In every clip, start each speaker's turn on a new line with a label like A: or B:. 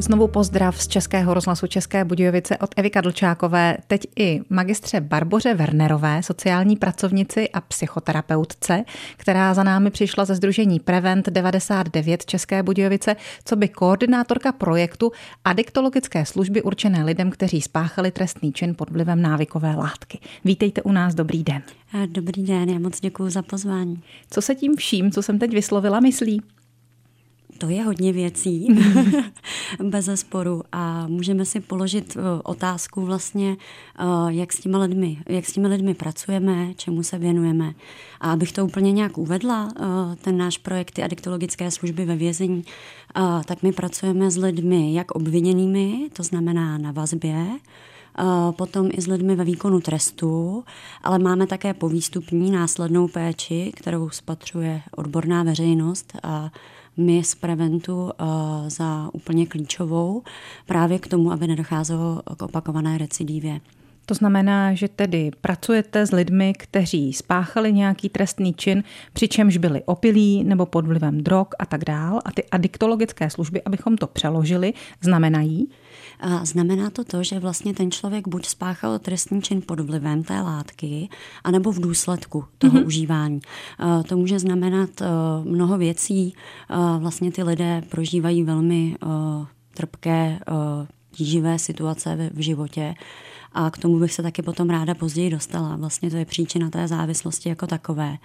A: Znovu pozdrav z Českého rozhlasu České Budějovice od Evy Kadlčákové, teď i magistře Barboře Wernerové, sociální pracovnici a psychoterapeutce, která za námi přišla ze Združení Prevent 99 České Budějovice, co by koordinátorka projektu adiktologické služby určené lidem, kteří spáchali trestný čin pod vlivem návykové látky. Vítejte u nás, dobrý den.
B: Dobrý den, já moc děkuji za pozvání.
A: Co se tím vším, co jsem teď vyslovila, myslí?
B: To je hodně věcí, bez sporu. A můžeme si položit eh, otázku vlastně, eh, jak s těmi lidmi, jak s těmi lidmi pracujeme, čemu se věnujeme. A abych to úplně nějak uvedla, eh, ten náš projekt ty adiktologické služby ve vězení, tak my pracujeme s lidmi jak obviněnými, to znamená na vazbě, potom i s lidmi ve výkonu trestu, ale máme také povýstupní následnou péči, kterou spatřuje odborná veřejnost a my z Preventu za úplně klíčovou právě k tomu, aby nedocházelo k opakované recidívě.
A: To znamená, že tedy pracujete s lidmi, kteří spáchali nějaký trestný čin, přičemž byli opilí nebo pod vlivem drog a tak dál. A ty adiktologické služby, abychom to přeložili, znamenají?
B: A znamená to to, že vlastně ten člověk buď spáchal trestný čin pod vlivem té látky, anebo v důsledku toho mm-hmm. užívání. To může znamenat uh, mnoho věcí. Uh, vlastně ty lidé prožívají velmi uh, trpké, tíživé situace v životě. A k tomu bych se taky potom ráda později dostala. Vlastně to je příčina té závislosti jako takové.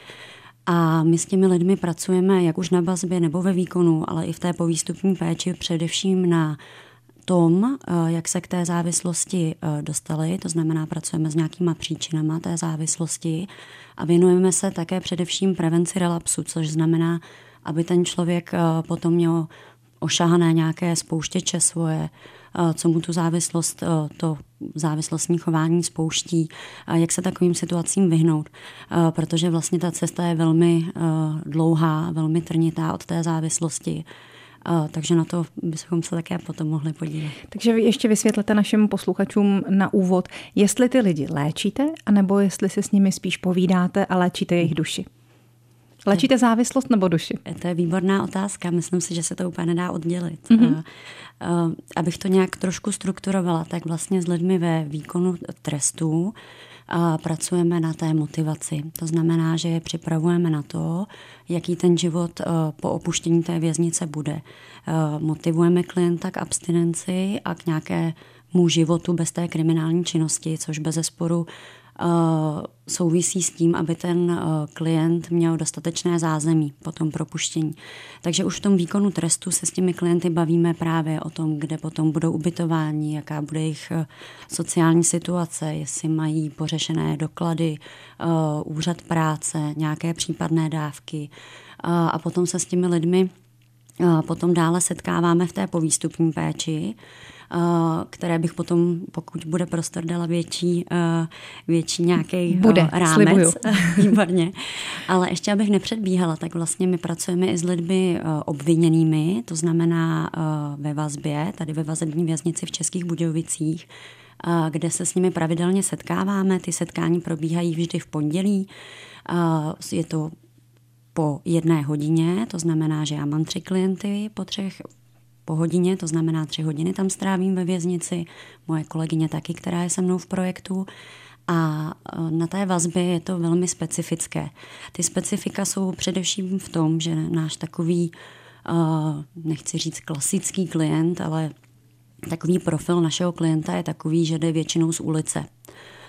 B: A my s těmi lidmi pracujeme jak už na bazbě nebo ve výkonu, ale i v té povýstupní péči především na tom, eh, jak se k té závislosti eh, dostali, to znamená, pracujeme s nějakýma příčinama té závislosti a věnujeme se také především prevenci relapsu, což znamená, aby ten člověk eh, potom měl ošahané nějaké spouštěče svoje, co mu tu závislost, to závislostní chování spouští, jak se takovým situacím vyhnout, protože vlastně ta cesta je velmi dlouhá, velmi trnitá od té závislosti a, takže na to bychom se také potom mohli podívat.
A: Takže vy ještě vysvětlete našim posluchačům na úvod, jestli ty lidi léčíte, anebo jestli si s nimi spíš povídáte a léčíte jejich duši. Léčíte závislost nebo duši?
B: To je výborná otázka. Myslím si, že se to úplně nedá oddělit. Mm-hmm. Abych to nějak trošku strukturovala, tak vlastně s lidmi ve výkonu trestů a pracujeme na té motivaci. To znamená, že je připravujeme na to, jaký ten život po opuštění té věznice bude. Motivujeme klienta k abstinenci a k nějakému životu bez té kriminální činnosti, což bez zesporu souvisí s tím, aby ten eh, klient měl dostatečné zázemí po tom propuštění. Takže už v tom výkonu trestu se s těmi klienty bavíme právě o tom, kde potom budou ubytování, jaká bude jejich eh, sociální situace, jestli mají pořešené doklady, úřad práce, nějaké případné dávky. A potom se s těmi lidmi potom dále setkáváme v té povýstupní péči, které bych potom, pokud bude prostor, dala větší, větší nějaký
A: bude,
B: rámec. Výborně. Ale ještě abych nepředbíhala, tak vlastně my pracujeme i s lidmi obviněnými, to znamená ve vazbě, tady ve vazební věznici v Českých Budějovicích, kde se s nimi pravidelně setkáváme. Ty setkání probíhají vždy v pondělí. Je to po jedné hodině, to znamená, že já mám tři klienty po třech po hodině, to znamená tři hodiny tam strávím ve věznici, moje kolegyně taky, která je se mnou v projektu. A e, na té vazbě je to velmi specifické. Ty specifika jsou především v tom, že náš takový, e, nechci říct klasický klient, ale takový profil našeho klienta je takový, že jde většinou z ulice.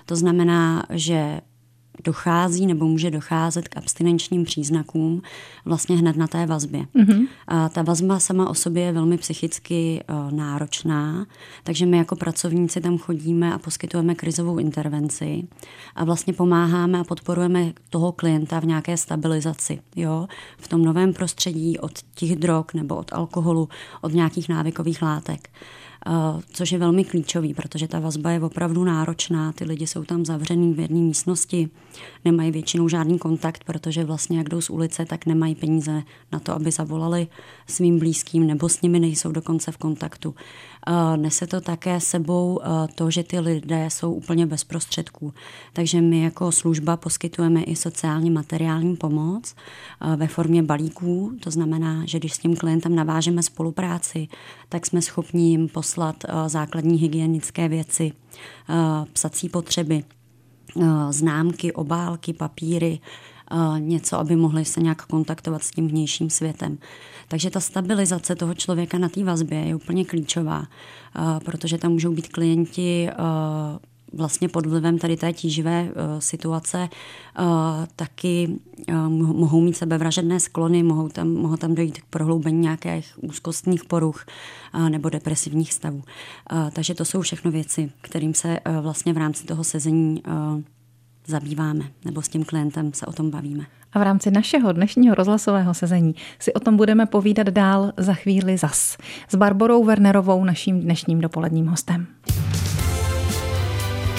B: To znamená, že dochází nebo může docházet k abstinenčním příznakům vlastně hned na té vazbě. Mm-hmm. A ta vazba sama o sobě je velmi psychicky uh, náročná, takže my jako pracovníci tam chodíme a poskytujeme krizovou intervenci a vlastně pomáháme a podporujeme toho klienta v nějaké stabilizaci, jo, v tom novém prostředí od těch drog nebo od alkoholu, od nějakých návykových látek. Což je velmi klíčový, protože ta vazba je opravdu náročná, ty lidi jsou tam zavřený v jedné místnosti, nemají většinou žádný kontakt, protože vlastně jak jdou z ulice, tak nemají peníze na to, aby zavolali svým blízkým nebo s nimi nejsou dokonce v kontaktu. Nese to také sebou to, že ty lidé jsou úplně bez prostředků. Takže my jako služba poskytujeme i sociální materiální pomoc ve formě balíků. To znamená, že když s tím klientem navážeme spolupráci, tak jsme schopni jim poslat základní hygienické věci, psací potřeby, známky, obálky, papíry, něco, aby mohli se nějak kontaktovat s tím vnějším světem. Takže ta stabilizace toho člověka na té vazbě je úplně klíčová, protože tam můžou být klienti vlastně pod vlivem tady té tíživé uh, situace uh, taky uh, mohou mít sebevražedné sklony, mohou tam, mohou tam dojít k prohloubení nějakých úzkostních poruch nebo depresivních stavů. Takže to jsou všechno věci, kterým se vlastně v rámci toho sezení zabýváme, nebo s tím klientem se o tom bavíme.
A: A v rámci našeho dnešního rozhlasového sezení si o tom budeme povídat dál za chvíli zas s Barborou Wernerovou, naším dnešním dopoledním hostem.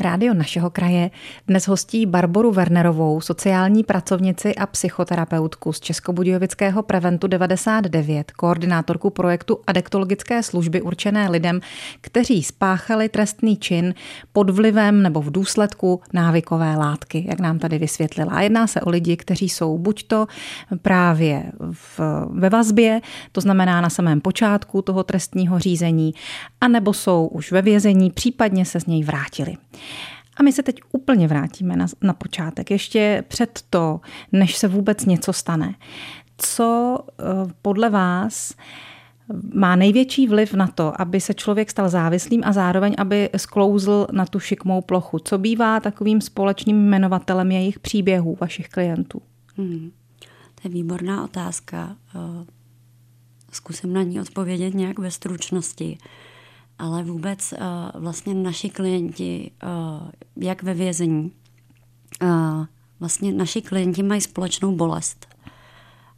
A: Rádio našeho kraje dnes hostí Barboru Wernerovou, sociální pracovnici a psychoterapeutku z Českobudějovického Preventu 99, koordinátorku projektu adektologické služby určené lidem, kteří spáchali trestný čin pod vlivem nebo v důsledku návykové látky, jak nám tady vysvětlila. A jedná se o lidi, kteří jsou buď to právě v, ve vazbě, to znamená na samém počátku toho trestního řízení, anebo jsou už ve vězení, případně se z něj vrátili. A my se teď úplně vrátíme na, na počátek, ještě před to, než se vůbec něco stane. Co eh, podle vás má největší vliv na to, aby se člověk stal závislým a zároveň, aby sklouzl na tu šikmou plochu? Co bývá takovým společným jmenovatelem jejich příběhů, vašich klientů? Hmm.
B: To je výborná otázka. Eh, zkusím na ní odpovědět nějak ve stručnosti ale vůbec uh, vlastně naši klienti, uh, jak ve vězení, uh, vlastně naši klienti mají společnou bolest.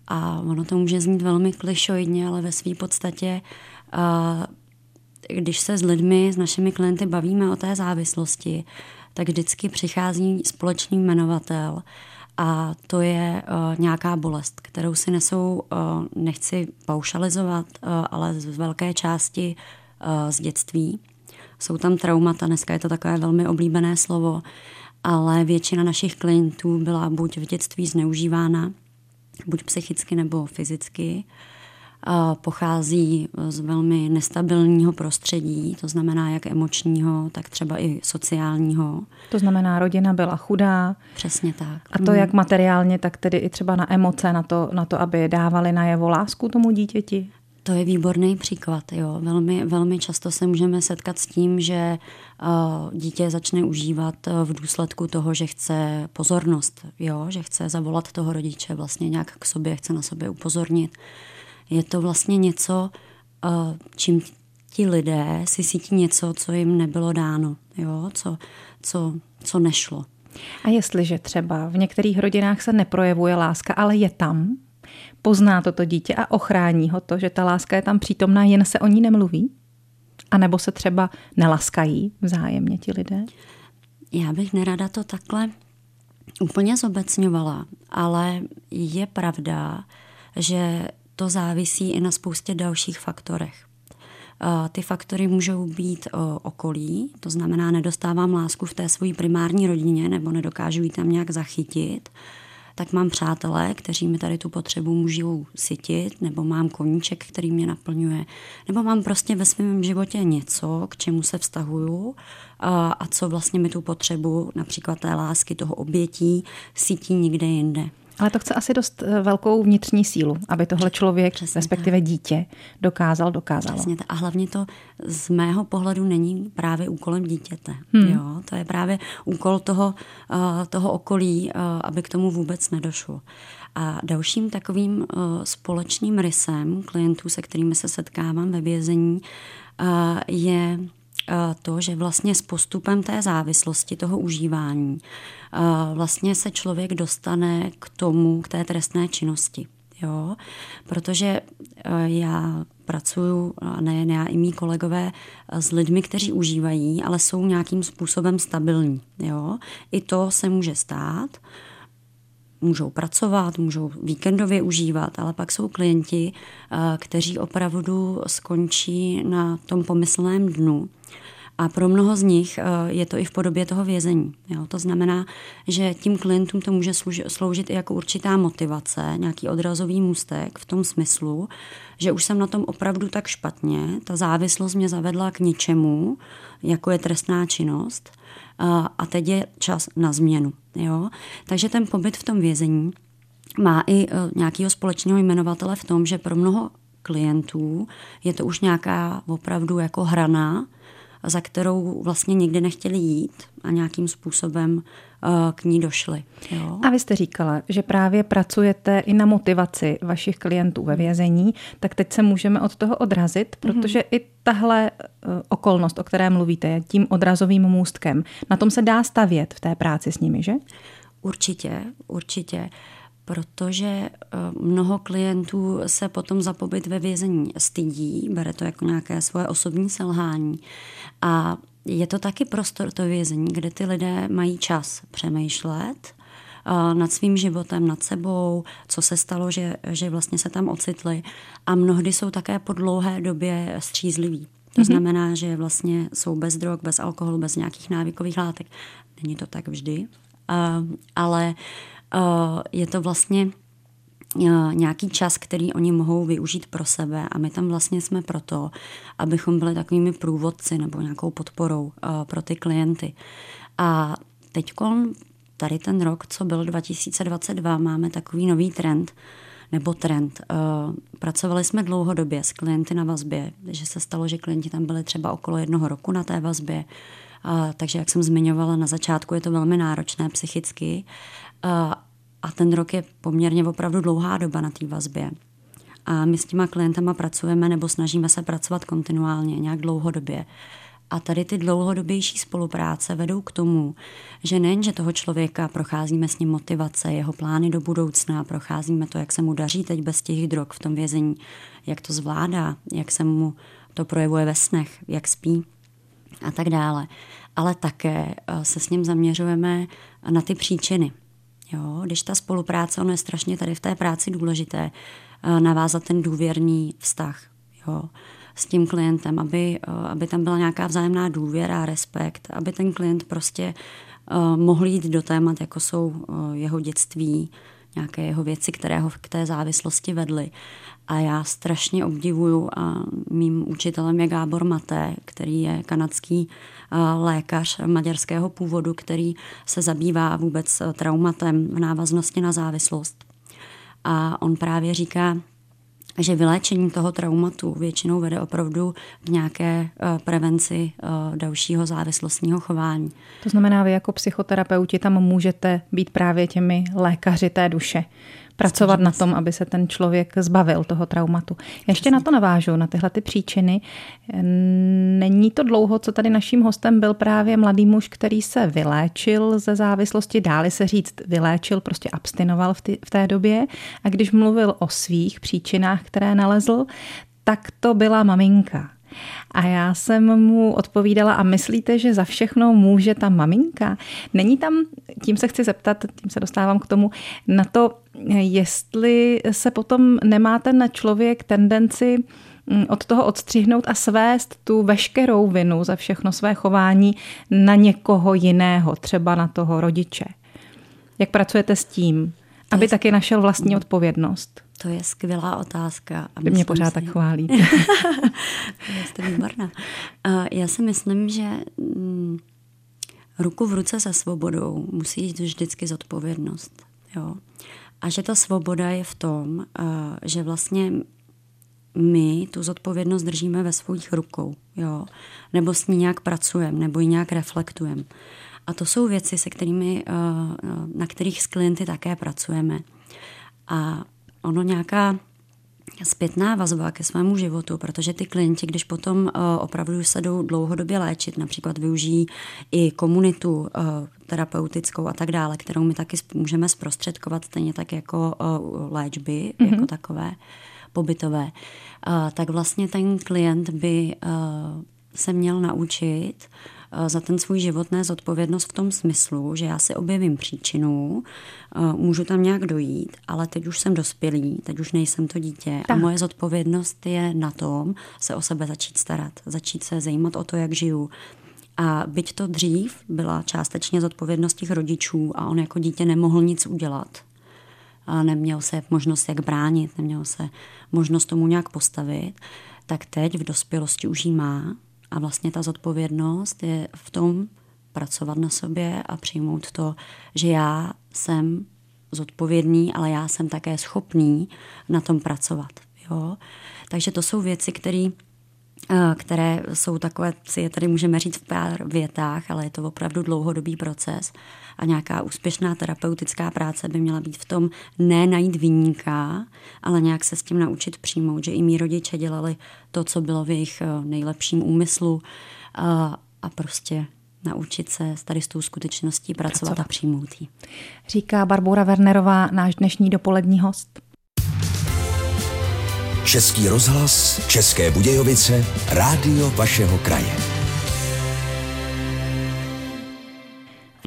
B: A ono to může znít velmi klišoidně, ale ve své podstatě, uh, když se s lidmi, s našimi klienty bavíme o té závislosti, tak vždycky přichází společný jmenovatel a to je uh, nějaká bolest, kterou si nesou, uh, nechci paušalizovat, uh, ale z velké části z dětství. Jsou tam traumata, dneska je to takové velmi oblíbené slovo, ale většina našich klientů byla buď v dětství zneužívána, buď psychicky nebo fyzicky. Pochází z velmi nestabilního prostředí, to znamená jak emočního, tak třeba i sociálního.
A: To znamená, rodina byla chudá.
B: Přesně tak.
A: A to jak materiálně, tak tedy i třeba na emoce, na to, na to aby dávali najevo lásku tomu dítěti?
B: To je výborný příklad. Jo. Velmi, velmi často se můžeme setkat s tím, že uh, dítě začne užívat uh, v důsledku toho, že chce pozornost, jo, že chce zavolat toho rodiče vlastně nějak k sobě, chce na sobě upozornit. Je to vlastně něco, uh, čím ti lidé si cítí něco, co jim nebylo dáno, jo, co, co, co nešlo.
A: A jestliže třeba v některých rodinách se neprojevuje láska, ale je tam, pozná toto dítě a ochrání ho to, že ta láska je tam přítomná, jen se o ní nemluví? A nebo se třeba nelaskají vzájemně ti lidé?
B: Já bych nerada to takhle úplně zobecňovala, ale je pravda, že to závisí i na spoustě dalších faktorech. Ty faktory můžou být okolí, to znamená, nedostávám lásku v té své primární rodině nebo nedokážu ji tam nějak zachytit tak mám přátelé, kteří mi tady tu potřebu můžou sytit, nebo mám koníček, který mě naplňuje, nebo mám prostě ve svém životě něco, k čemu se vztahuju a, a co vlastně mi tu potřebu například té lásky, toho obětí, sítí někde jinde.
A: Ale to chce asi dost eh, velkou vnitřní sílu, aby tohle člověk, Přesně respektive tak. dítě, dokázal, dokázal.
B: Přesně tak. A hlavně to z mého pohledu není právě úkolem dítěte. Hmm. Jo? To je právě úkol toho, uh, toho okolí, uh, aby k tomu vůbec nedošlo. A dalším takovým společným rysem klientů, se kterými se setkávám ve vězení, je to, že vlastně s postupem té závislosti, toho užívání, vlastně se člověk dostane k tomu, k té trestné činnosti. Jo? Protože já pracuju, nejen já, i mý kolegové, s lidmi, kteří užívají, ale jsou nějakým způsobem stabilní. Jo? I to se může stát můžou pracovat, můžou víkendově užívat, ale pak jsou klienti, eh, kteří opravdu skončí na tom pomyslném dnu. A pro mnoho z nich eh, je to i v podobě toho vězení. Jo? To znamená, že tím klientům to může sloužit i jako určitá motivace, nějaký odrazový můstek v tom smyslu, že už jsem na tom opravdu tak špatně, ta závislost mě zavedla k ničemu, jako je trestná činnost a teď je čas na změnu. Jo? Takže ten pobyt v tom vězení má i e, nějakého společného jmenovatele v tom, že pro mnoho klientů je to už nějaká opravdu jako hrana, za kterou vlastně nikdy nechtěli jít a nějakým způsobem k ní došli. Jo?
A: A vy jste říkala, že právě pracujete i na motivaci vašich klientů ve vězení, tak teď se můžeme od toho odrazit, mhm. protože mm-hmm. i tahle eh, okolnost, o které mluvíte, je tím odrazovým můstkem. Na tom se dá stavět v té práci s nimi, že?
B: Určitě, určitě protože eh, mnoho klientů se potom za pobyt ve vězení stydí, bere to jako nějaké svoje osobní selhání. A je to taky prostor to vězení, kde ty lidé mají čas přemýšlet eh, nad svým životem, nad sebou, co se stalo, že, že vlastně se tam ocitli. A mnohdy jsou také po dlouhé době střízliví. To mm-hmm. znamená, že vlastně jsou bez drog, bez alkoholu, bez nějakých návykových látek. Není to tak vždy, uh, ale Eh, je to vlastně eh, nějaký čas, který oni mohou využít pro sebe a my tam vlastně jsme proto, abychom byli takovými průvodci nebo nějakou podporou eh, pro ty klienty. A teď tady ten rok, co byl 2022, máme takový nový trend, nebo trend. Pracovali jsme dlouhodobě s klienty na vazbě, že se stalo, že klienti tam byli třeba okolo jednoho roku na té vazbě, takže jak jsem zmiňovala na začátku, je to velmi náročné psychicky a ten rok je poměrně opravdu dlouhá doba na té vazbě. A my s těma klientama pracujeme nebo snažíme se pracovat kontinuálně, nějak dlouhodobě. A tady ty dlouhodobější spolupráce vedou k tomu, že nejen, že toho člověka procházíme s ním motivace, jeho plány do budoucna, procházíme to, jak se mu daří teď bez těch drog v tom vězení, jak to zvládá, jak se mu to projevuje ve snech, jak spí a tak dále. Ale také eh, se s ním zaměřujeme na ty příčiny, Jo, když ta spolupráce, ono je strašně tady v té práci důležité, eh, navázat ten důvěrný vztah jo, s tím klientem, aby, eh, aby tam byla nějaká vzájemná důvěra, respekt, aby ten klient prostě uh, mohl jít do témat, jako jsou jeho dětství, nějaké jeho věci, které ho k té závislosti vedly. A já strašně obdivuju a mým učitelem je Gábor Maté, který je kanadský lékař maďarského původu, který se zabývá vůbec traumatem v návaznosti na závislost. A on právě říká, že vyléčení toho traumatu většinou vede opravdu k nějaké prevenci dalšího závislostního chování.
A: To znamená, vy jako psychoterapeuti tam můžete být právě těmi lékaři té duše pracovat na tom, aby se ten člověk zbavil toho traumatu. Ještě na to navážu, na tyhle ty příčiny. Není to dlouho, co tady naším hostem byl právě mladý muž, který se vyléčil ze závislosti, dáli se říct vyléčil, prostě abstinoval v, ty, v té době a když mluvil o svých příčinách, které nalezl, tak to byla maminka. A já jsem mu odpovídala, a myslíte, že za všechno může ta maminka? Není tam, tím se chci zeptat, tím se dostávám k tomu, na to, jestli se potom nemá ten člověk tendenci mm, od toho odstřihnout a svést tu veškerou vinu za všechno své chování na někoho jiného, třeba na toho rodiče. Jak pracujete s tím, aby taky našel vlastní odpovědnost?
B: To je skvělá otázka.
A: A Vy mě pořád si... tak chválí.
B: Jste výborná. Já si myslím, že mm, ruku v ruce se svobodou musí jít vždycky zodpovědnost. Jo? A že ta svoboda je v tom, že vlastně my tu zodpovědnost držíme ve svých rukou, jo? nebo s ní nějak pracujeme, nebo ji nějak reflektujeme. A to jsou věci, se kterými, na kterých s klienty také pracujeme. A ono nějaká zpětná vazba ke svému životu, protože ty klienti, když potom uh, opravdu se jdou dlouhodobě léčit, například využijí i komunitu uh, terapeutickou a tak dále, kterou my taky můžeme zprostředkovat, stejně tak jako uh, léčby, mm-hmm. jako takové pobytové, tak vlastně ten klient by se měl naučit Eh, za ten svůj život nést zodpovědnost v tom smyslu, že já si objevím příčinu, eh, můžu tam nějak dojít, ale teď už jsem dospělý, teď už nejsem to dítě tak. a moje zodpovědnost je na tom se o sebe začít starat, začít se zajímat o to, jak žiju. A byť to dřív byla částečně zodpovědnost těch rodičů a on jako dítě nemohl nic udělat, a neměl se možnost jak bránit, neměl se možnost tomu nějak postavit, tak teď v dospělosti už ji má a vlastně ta zodpovědnost je v tom pracovat na sobě a přijmout to, že já jsem zodpovědný, ale já jsem také schopný na tom pracovat. Jo? Takže to jsou věci, které které jsou takové, si je tady můžeme říct v pár větách, ale je to opravdu dlouhodobý proces a nějaká úspěšná terapeutická práce by měla být v tom ne najít výníka, ale nějak se s tím naučit přijmout, že i mý rodiče dělali to, co bylo v jejich eh, nejlepším úmyslu a, eh, a prostě naučit se tady s tou skutečností pracovat, pracovat. a přijmout ji.
A: Říká Barbora Wernerová, náš dnešní dopolední host.
C: Český rozhlas, České Budějovice, rádio vašeho kraje.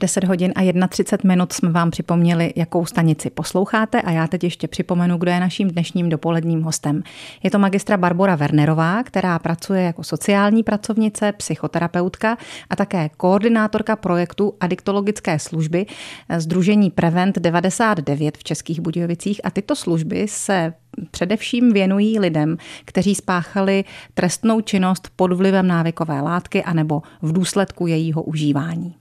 A: 10 hodin a 31 minut jsme vám připomněli, jakou stanici posloucháte a já teď ještě připomenu, kdo je naším dnešním dopoledním hostem. Je to magistra Barbora Wernerová, která pracuje jako sociální pracovnice, psychoterapeutka a také koordinátorka projektu adiktologické služby Združení Prevent 99 v Českých Budějovicích a tyto služby se především věnují lidem, kteří spáchali trestnou činnost pod vlivem návykové látky anebo v důsledku jejího užívání.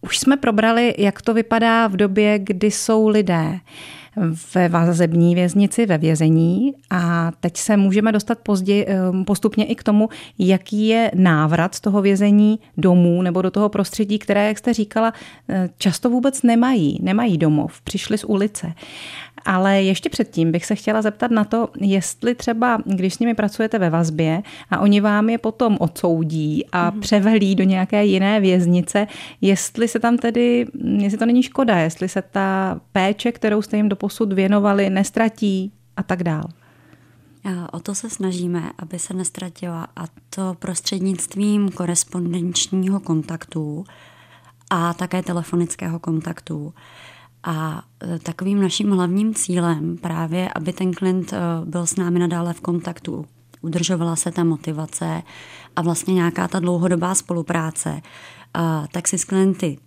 A: Už jsme probrali, jak to vypadá v době, kdy jsou lidé ve vazební věznici, ve vězení a teď se můžeme dostat později, eh, postupně i k tomu, jaký je návrat z toho vězení domů nebo do toho prostředí, které, jak jste říkala, eh, často vůbec nemají, nemají domov, přišli z ulice. Ale ještě předtím bych se chtěla zeptat na to, jestli třeba, když s nimi pracujete ve vazbě a oni vám je potom odsoudí a mm-hmm. převelí do nějaké jiné věznice, jestli se tam tedy, jestli to není škoda, jestli se ta péče, kterou jste jim doposud věnovali, nestratí a tak dál.
B: O to se snažíme, aby se nestratila a to prostřednictvím korespondenčního kontaktu a také telefonického kontaktu. A e, takovým naším hlavním cílem právě, aby ten klient e, byl s námi nadále v kontaktu, udržovala se ta motivace a vlastně nějaká ta dlouhodobá spolupráce, tak si s klienty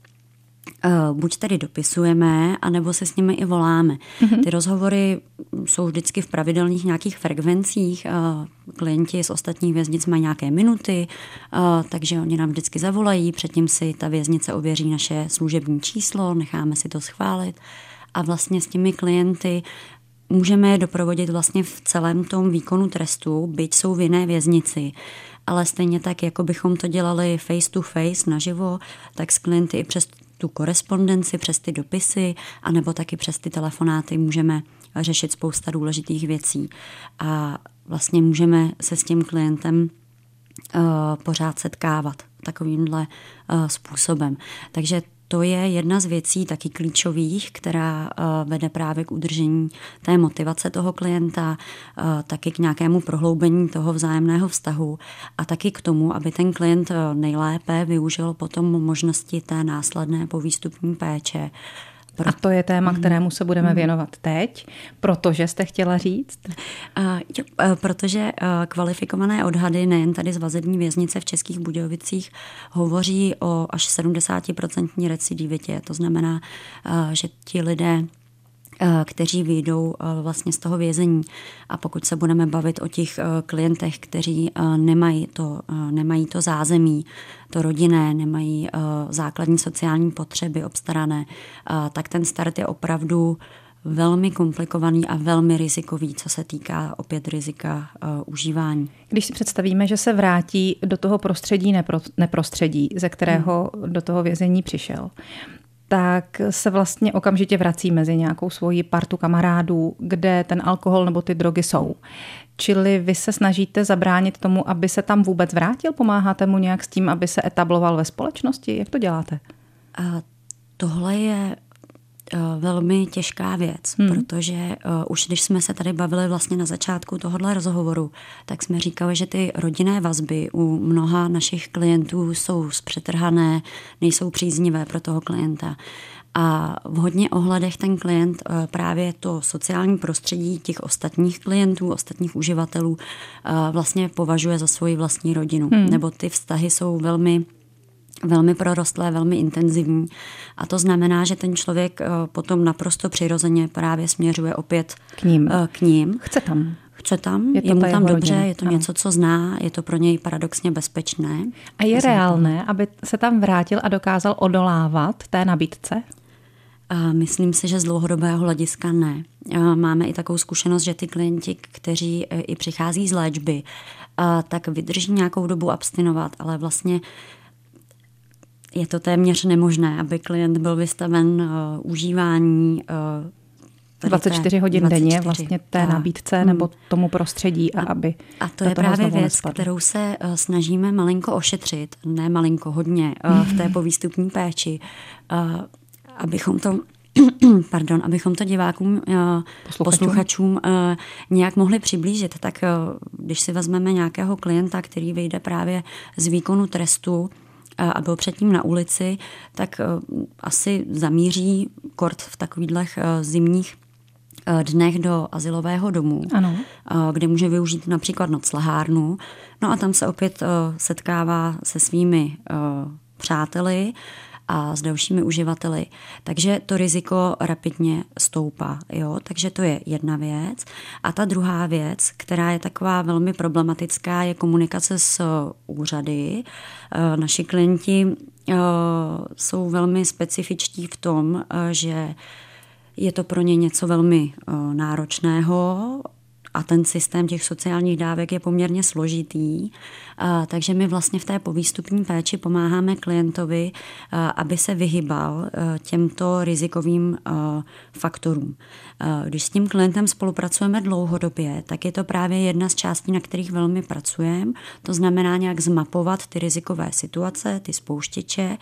B: buď tady dopisujeme, anebo se s nimi i voláme. Mm-hmm. Ty rozhovory jsou vždycky v pravidelných nějakých frekvencích. Uh, klienti z ostatních věznic mají nějaké minuty, uh, takže oni nám vždycky zavolají, předtím si ta věznice ověří naše služební číslo, necháme si to schválit a vlastně s těmi klienty můžeme je doprovodit vlastně v celém tom výkonu trestu, byť jsou v jiné věznici ale stejně tak, jako bychom to dělali face to face naživo, tak s klienty i přes tu korespondenci, přes ty dopisy, anebo taky přes ty telefonáty můžeme řešit spousta důležitých věcí. A vlastně můžeme se s tím klientem uh, pořád setkávat takovýmhle uh, způsobem. Takže to je jedna z věcí taky klíčových, která eh, vede právě k udržení té motivace toho klienta, eh, taky k nějakému prohloubení toho vzájemného vztahu a taky k tomu, aby ten klient eh, nejlépe využil potom možnosti té následné povýstupní péče
A: a to je téma, mhm. kterému se budeme mhm. věnovat teď, protože jste chtěla říct?
B: Uh, jo, uh, protože uh, kvalifikované odhady nejen tady z vazební věznice v Českých Budějovicích hovoří o až 70% recidivitě. To znamená, uh, že ti lidé kteří vyjdou eh, vlastně z toho vězení. A pokud se budeme bavit o těch eh, klientech, kteří nemají to, nemají to zázemí, to rodinné, nemají základní sociální potřeby obstarané, tak ten start je opravdu velmi komplikovaný a velmi rizikový, co se týká opět rizika uh, užívání.
A: Když si představíme, že se vrátí do toho prostředí nepro, neprostředí, ze kterého hmm. do toho vězení přišel, tak se vlastně okamžitě vrací mezi nějakou svoji partu kamarádů, kde ten alkohol nebo ty drogy jsou. Čili vy se snažíte zabránit tomu, aby se tam vůbec vrátil? Pomáháte mu nějak s tím, aby se etabloval ve společnosti? Jak to děláte?
B: A tohle je velmi těžká věc, hmm. protože uh, už když jsme se tady bavili vlastně na začátku tohohle rozhovoru, tak jsme říkali, že ty rodinné vazby u mnoha našich klientů jsou zpřetrhané, nejsou příznivé pro toho klienta. A v hodně ohledech ten klient eh, právě to sociální prostředí těch ostatních klientů, ostatních uživatelů eh, vlastně považuje za svoji vlastní rodinu. Hmm. Nebo ty vztahy jsou velmi velmi prorostlé, velmi intenzivní. A to znamená, že ten člověk eh, potom naprosto přirozeně právě směřuje opět
A: k ním.
B: K ním.
A: Chce tam.
B: Chce tam, je, to je mu tam dobře, rodina. je to ano. něco, co zná, je to pro něj paradoxně bezpečné.
A: A je reálné, aby se tam vrátil a dokázal odolávat té nabídce?
B: Myslím si, že z dlouhodobého hlediska ne. Máme i takovou zkušenost, že ty klienti, kteří i přichází z léčby, tak vydrží nějakou dobu abstinovat, ale vlastně je to téměř nemožné, aby klient byl vystaven uh, užívání
A: uh, 24 hodin 24. denně vlastně té a, nabídce hmm. nebo tomu prostředí a, a aby
B: A to je právě věc, nespadl. kterou se uh, snažíme malinko ošetřit, ne malinko, hodně uh, v té povýstupní péči. Uh, abychom to pardon, abychom to divákům, eh, posluchačům, posluchačům eh, nějak mohli přiblížit, tak eh, když si vezmeme nějakého klienta, který vyjde právě z výkonu trestu a byl předtím na ulici, tak asi zamíří kort v takových zimních dnech do asilového domu, ano. kde může využít například noclehárnu. No a tam se opět setkává se svými přáteli, a s dalšími uživateli. Takže to riziko rapidně stoupá. Jo? Takže to je jedna věc. A ta druhá věc, která je taková velmi problematická, je komunikace s úřady. Eh, naši klienti eh, jsou velmi specifičtí v tom, eh, že je to pro ně něco velmi náročného a ten systém těch sociálních dávek je poměrně složitý, takže my vlastně v té povýstupní péči pomáháme klientovi, aby se vyhybal těmto rizikovým faktorům. Když s tím klientem spolupracujeme dlouhodobě, tak je to právě jedna z částí, na kterých velmi pracujeme. To znamená nějak zmapovat ty rizikové situace, ty spouštěče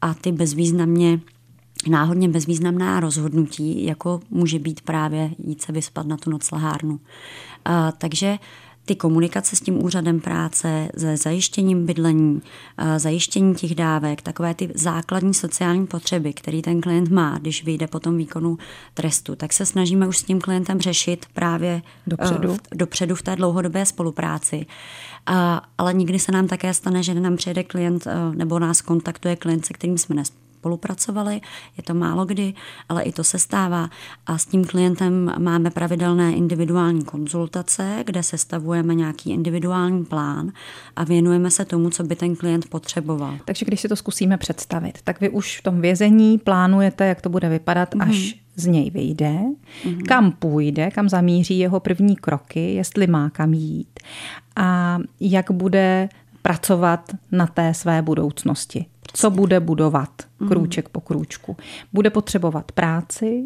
B: a ty bezvýznamně náhodně bezvýznamná rozhodnutí, jako může být právě jít se vyspat na tu noclahárnu. A, takže ty komunikace s tím úřadem práce, se zajištěním bydlení, zajištění těch dávek, takové ty základní sociální potřeby, který ten klient má, když vyjde po tom výkonu trestu, tak se snažíme už s tím klientem řešit právě
A: dopředu,
B: v, dopředu v té dlouhodobé spolupráci. Ale nikdy se nám také stane, že nám přijede klient nebo nás kontaktuje klient, se kterým jsme spolupracovali, je to málo kdy, ale i to se stává. A s tím klientem máme pravidelné individuální konzultace, kde sestavujeme nějaký individuální plán a věnujeme se tomu, co by ten klient potřeboval.
A: Takže když si to zkusíme představit, tak vy už v tom vězení plánujete, jak to bude vypadat, mm-hmm. až z něj vyjde, mm-hmm. kam půjde, kam zamíří jeho první kroky, jestli má kam jít a jak bude pracovat na té své budoucnosti co bude budovat mhm. krůček po krůčku. Bude potřebovat práci,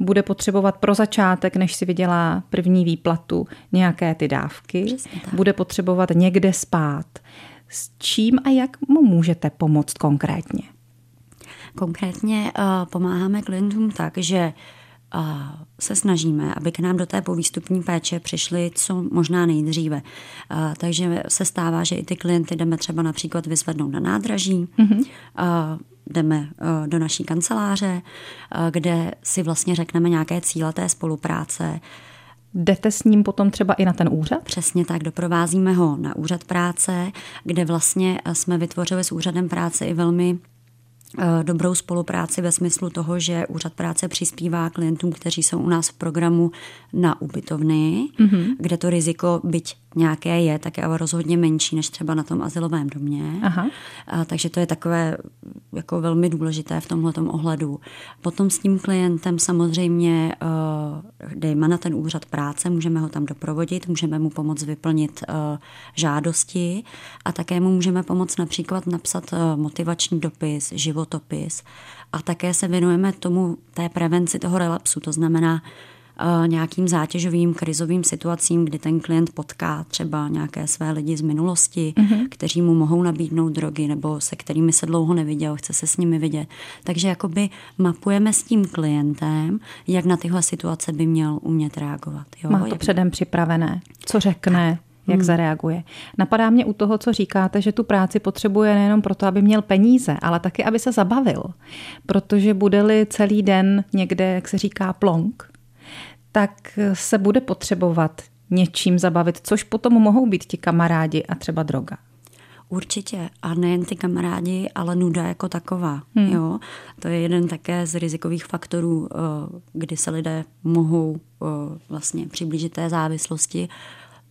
A: bude potřebovat pro začátek, než si vydělá první výplatu, nějaké ty dávky, bude potřebovat někde spát. S čím a jak mu můžete pomoct konkrétně?
B: Konkrétně uh, pomáháme klientům tak, že se snažíme, aby k nám do té povýstupní péče přišli co možná nejdříve. Takže se stává, že i ty klienty jdeme třeba například vyzvednout na nádraží, mm-hmm. jdeme do naší kanceláře, kde si vlastně řekneme nějaké cíle té spolupráce,
A: Jdete s ním potom třeba i na ten úřad?
B: Přesně tak, doprovázíme ho na úřad práce, kde vlastně jsme vytvořili s úřadem práce i velmi dobrou spolupráci ve smyslu toho, že úřad práce přispívá klientům, kteří jsou u nás v programu na ubytovny, mm-hmm. kde to riziko byť nějaké je, tak je ale rozhodně menší než třeba na tom asilovém domě. Aha. A, takže to je takové jako velmi důležité v tomhle ohledu. Potom s tím klientem samozřejmě uh, dejme na ten úřad práce, můžeme ho tam doprovodit, můžeme mu pomoct vyplnit uh, žádosti a také mu můžeme pomoct například napsat uh, motivační dopis, životopis a také se věnujeme tomu té prevenci toho relapsu, to znamená nějakým zátěžovým krizovým situacím, kdy ten klient potká třeba nějaké své lidi z minulosti, mm-hmm. kteří mu mohou nabídnout drogy nebo se kterými se dlouho neviděl, chce se s nimi vidět. Takže jakoby mapujeme s tím klientem, jak na tyhle situace by měl umět reagovat.
A: Jo? Má to
B: jak...
A: předem připravené, co řekne, jak hmm. zareaguje. Napadá mě u toho, co říkáte, že tu práci potřebuje nejenom proto, aby měl peníze, ale taky, aby se zabavil. Protože bude-li celý den někde, jak se říká, plonk, tak se bude potřebovat něčím zabavit, což potom mohou být ti kamarádi a třeba droga.
B: Určitě. A nejen ty kamarádi, ale nuda jako taková. Hmm. Jo? To je jeden také z rizikových faktorů, eh, kdy se lidé mohou eh, vlastně přiblížit té závislosti.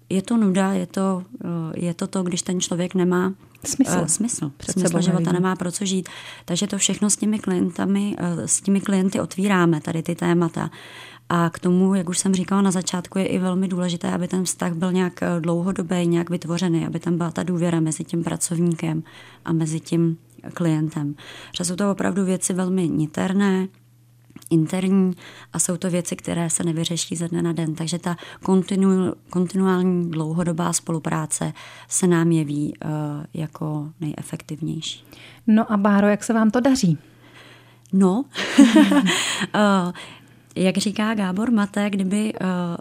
B: Je to nuda, je to, eh, je to to, když ten člověk nemá
A: smysl,
B: uh, smysl, smysl života, nemá pro co žít. Takže to všechno s těmi klientami, s těmi klienty otvíráme, tady ty témata. A k tomu, jak už jsem říkala na začátku, je i velmi důležité, aby ten vztah byl nějak eh, dlouhodobý, nějak vytvořený, aby tam byla ta důvěra mezi tím pracovníkem a mezi tím klientem. Že jsou to opravdu věci velmi niterné, interní a jsou to věci, které se nevyřeší ze dne na den. Takže ta kontinu, kontinuální dlouhodobá spolupráce se nám jeví uh, jako nejefektivnější.
A: No a Báro, jak se vám to daří?
B: No, uh, jak říká Gábor Mate, kdyby, eh,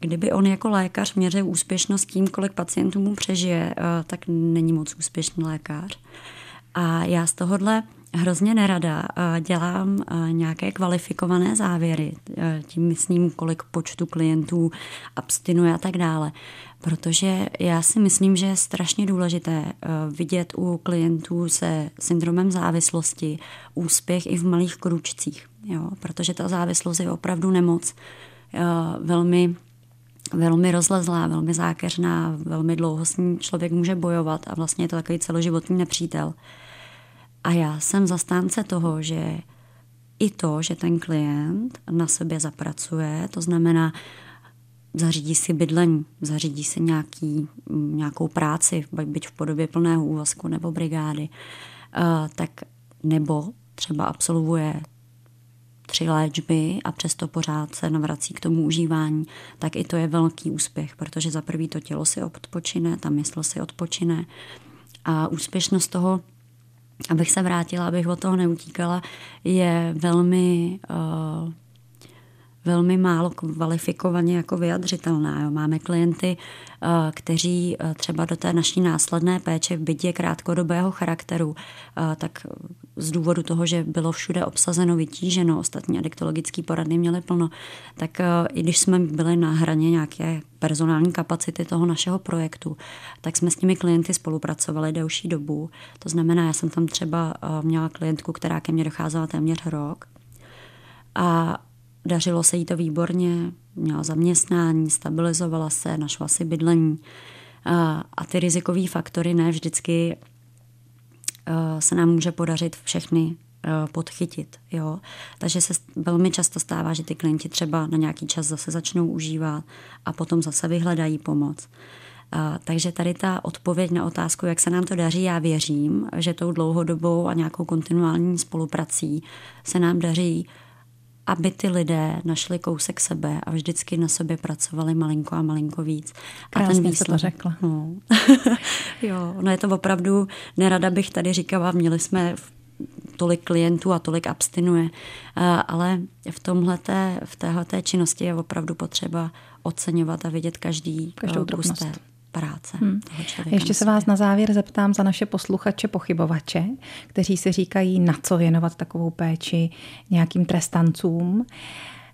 B: kdyby on jako lékař měřil úspěšnost tím, kolik pacientů mu přežije, eh, tak není moc úspěšný lékař. A já z tohohle hrozně nerada dělám nějaké kvalifikované závěry, tím myslím, kolik počtu klientů abstinuje a tak dále. Protože já si myslím, že je strašně důležité vidět u klientů se syndromem závislosti úspěch i v malých kručcích jo, protože ta závislost je opravdu nemoc velmi velmi rozlezlá, velmi zákeřná, velmi dlouho s ní člověk může bojovat a vlastně je to takový celoživotní nepřítel. A já jsem zastánce toho, že i to, že ten klient na sebe zapracuje, to znamená, zařídí si bydlení, zařídí si nějaký, nějakou práci, byť v podobě plného úvazku nebo brigády, eh, tak nebo třeba absolvuje tři léčby a přesto pořád se navrací k tomu užívání, tak i to je velký úspěch, protože za prvý to tělo si odpočine, ta mysl si odpočine a úspěšnost toho, abych se vrátila, abych od toho neutíkala, je velmi uh, velmi málo kvalifikovaně jako vyjadřitelná. Jo. Máme klienty, eh, kteří eh, třeba do té naší následné péče, byť je krátkodobého charakteru, tak z důvodu toho, že bylo všude obsazeno, vytíženo, ostatní adiktologické poradny měly plno, tak i když jsme byli na hraně nějaké personální kapacity toho našeho projektu, tak jsme s těmi klienty spolupracovali delší dobu. To znamená, já jsem tam třeba měla klientku, která ke mně docházela téměř rok. A Dařilo se jí to výborně, měla zaměstnání, stabilizovala se, našla si bydlení. A ty rizikové faktory ne vždycky se nám může podařit všechny podchytit. Jo? Takže se velmi často stává, že ty klienti třeba na nějaký čas zase začnou užívat a potom zase vyhledají pomoc. A, takže tady ta odpověď na otázku, jak se nám to daří, já věřím, že tou dlouhodobou a nějakou kontinuální spoluprací se nám daří aby ty lidé našli kousek sebe a vždycky na sobě pracovali malinko a malinko víc.
A: Krásně a ten výsledek, to řekla.
B: No. jo, no je to opravdu, nerada bych tady říkala, měli jsme tolik klientů a tolik abstinuje, ale v tomhleté, v téhleté činnosti je opravdu potřeba oceňovat a vidět každý
A: Každou drobnost
B: práce hmm. toho
A: člověka. Ještě se vás na závěr zeptám za naše posluchače, pochybovače, kteří si říkají, na co věnovat takovou péči nějakým trestancům,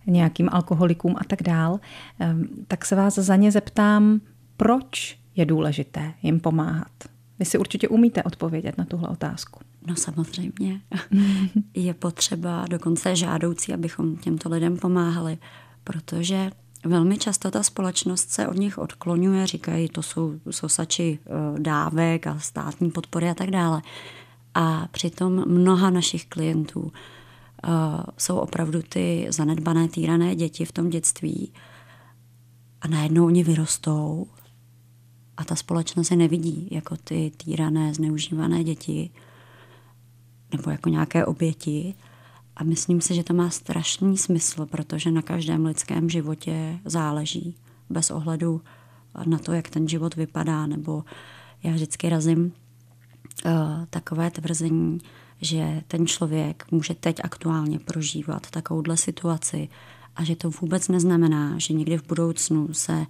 A: nějakým alkoholikům a tak dál. Ehm, tak se vás za ně zeptám, proč je důležité jim pomáhat. Vy si určitě umíte odpovědět na tuhle otázku.
B: No samozřejmě. je potřeba, dokonce žádoucí, abychom těmto lidem pomáhali, protože velmi často ta společnost se od nich odklonuje, říkají, to jsou sosači eh, dávek a státní podpory a tak dále. A přitom mnoha našich klientů uh, jsou opravdu ty zanedbané, týrané děti v tom dětství a najednou oni vyrostou a ta společnost je nevidí jako ty týrané, zneužívané děti nebo jako nějaké oběti. A myslím si, že to má strašný smysl, protože na každém lidském životě záleží. Bez ohledu na to, jak ten život vypadá, nebo já vždycky razím uh, takové tvrzení, že ten člověk může teď aktuálně prožívat takovouhle situaci a že to vůbec neznamená, že někdy v budoucnu se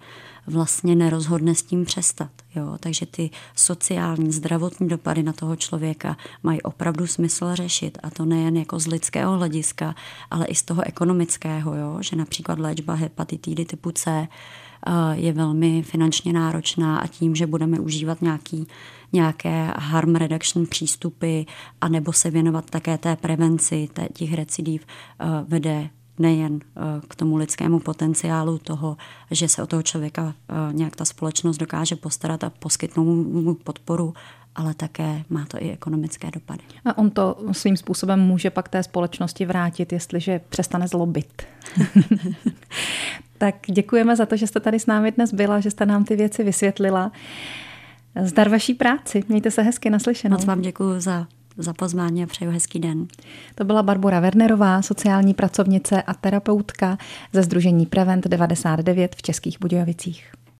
B: vlastně nerozhodne s tím přestat. Jo? Takže ty sociální, zdravotní dopady na toho člověka mají opravdu smysl řešit a to nejen jako z lidského hlediska, ale i z toho ekonomického, jo? že například léčba hepatitidy typu C eh, je velmi finančně náročná a tím, že budeme užívat nějaký, nějaké harm reduction přístupy a nebo se věnovat také té prevenci těch recidiv, eh, vede nejen eh, k tomu lidskému potenciálu toho, že se o toho člověka eh, nějak ta společnost dokáže postarat a poskytnout mu podporu, ale také má to i ekonomické dopady.
A: A on to svým způsobem může pak té společnosti vrátit, jestliže přestane zlobit. tak děkujeme za to, že jste tady s námi dnes byla, že jste nám ty věci vysvětlila. Zdar vaší práci. Mějte se hezky naslyšenou.
B: Moc vám děkuji za za pozvání a přeju hezký den.
A: To byla Barbara Wernerová, sociální pracovnice a terapeutka ze Združení Prevent 99 v Českých Budějovicích.